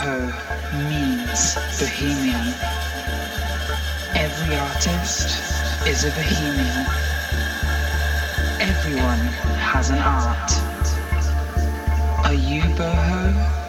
boho means bohemian. Every artist is a bohemian. Everyone has an art. Are you? Boho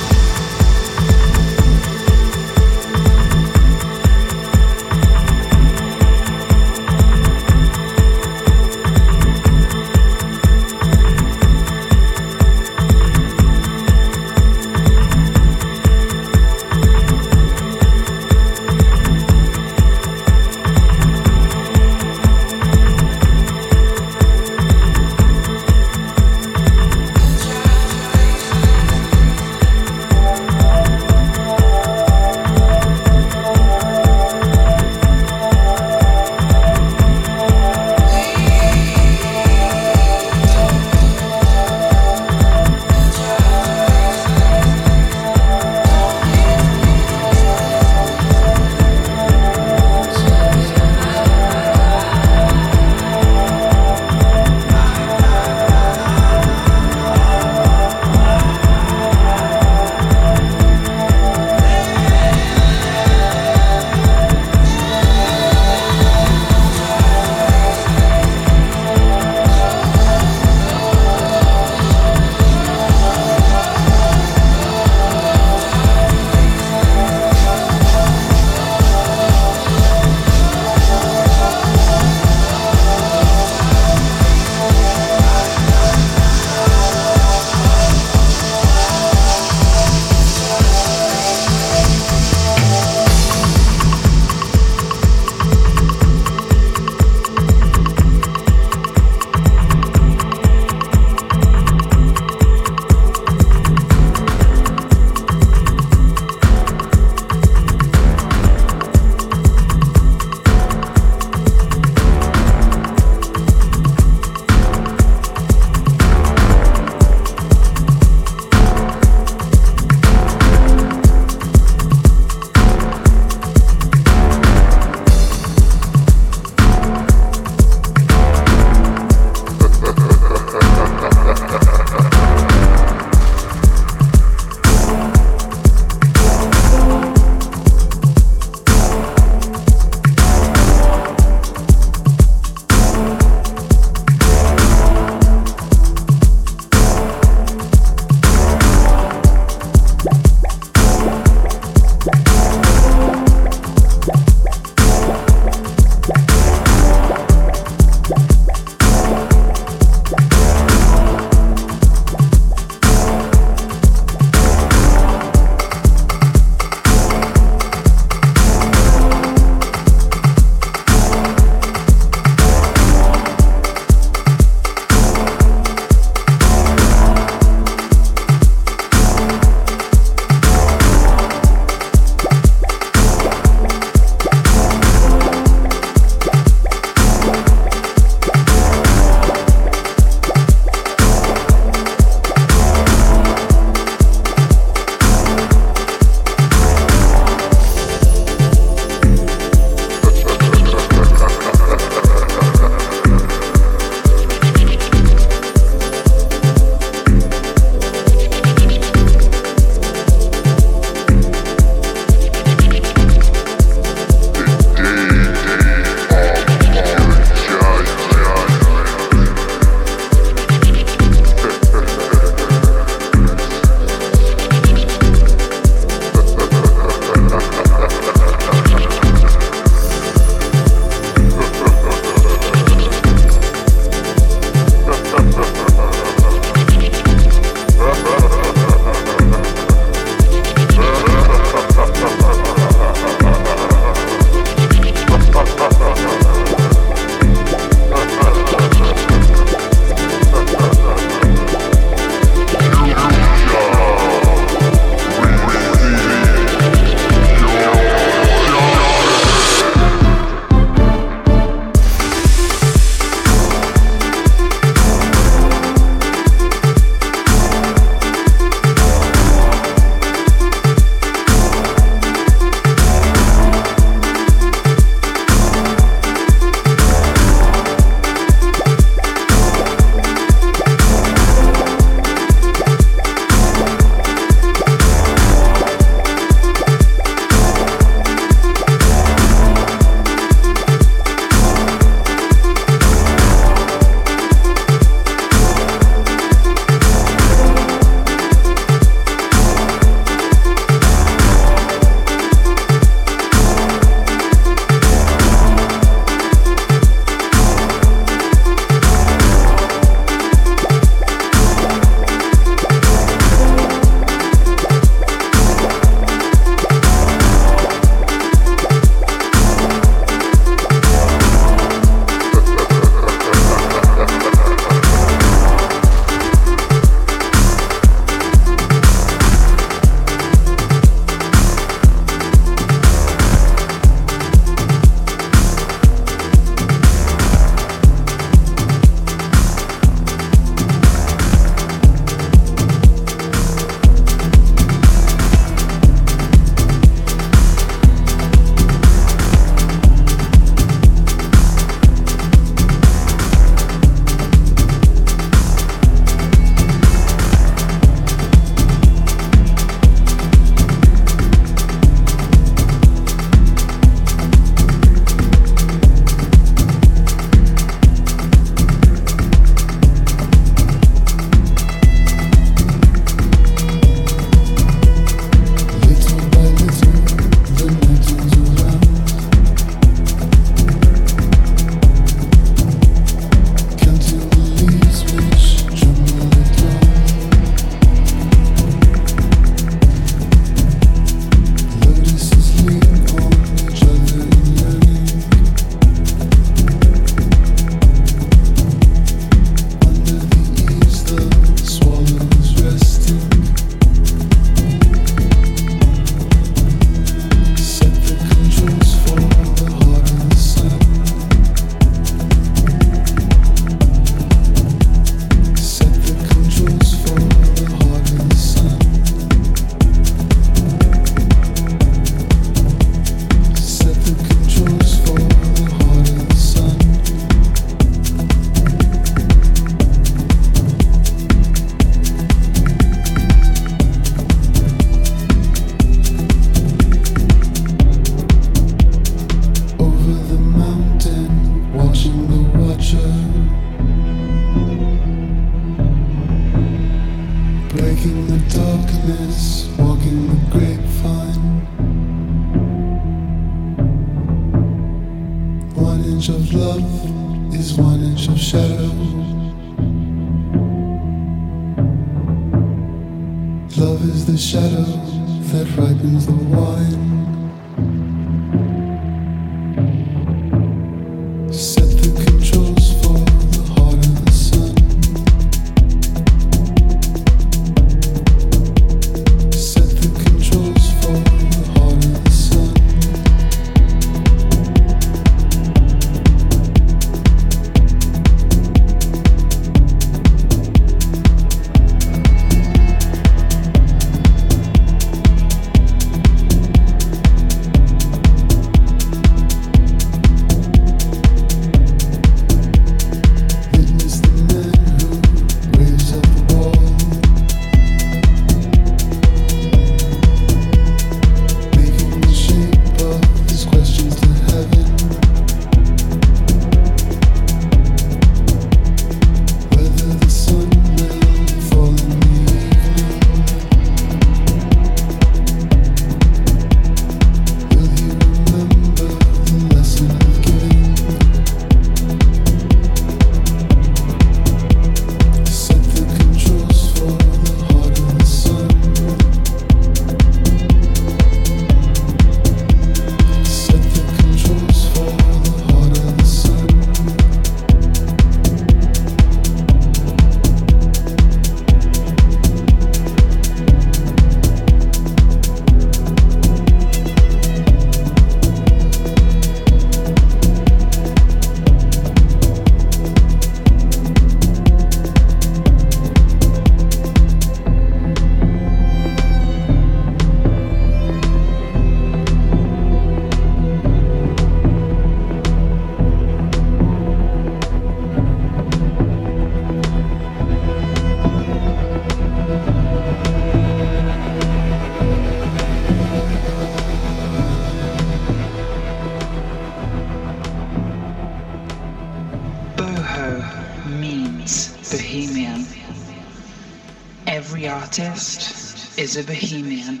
A bohemian.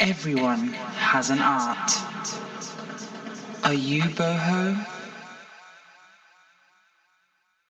Everyone has an art. Are you boho?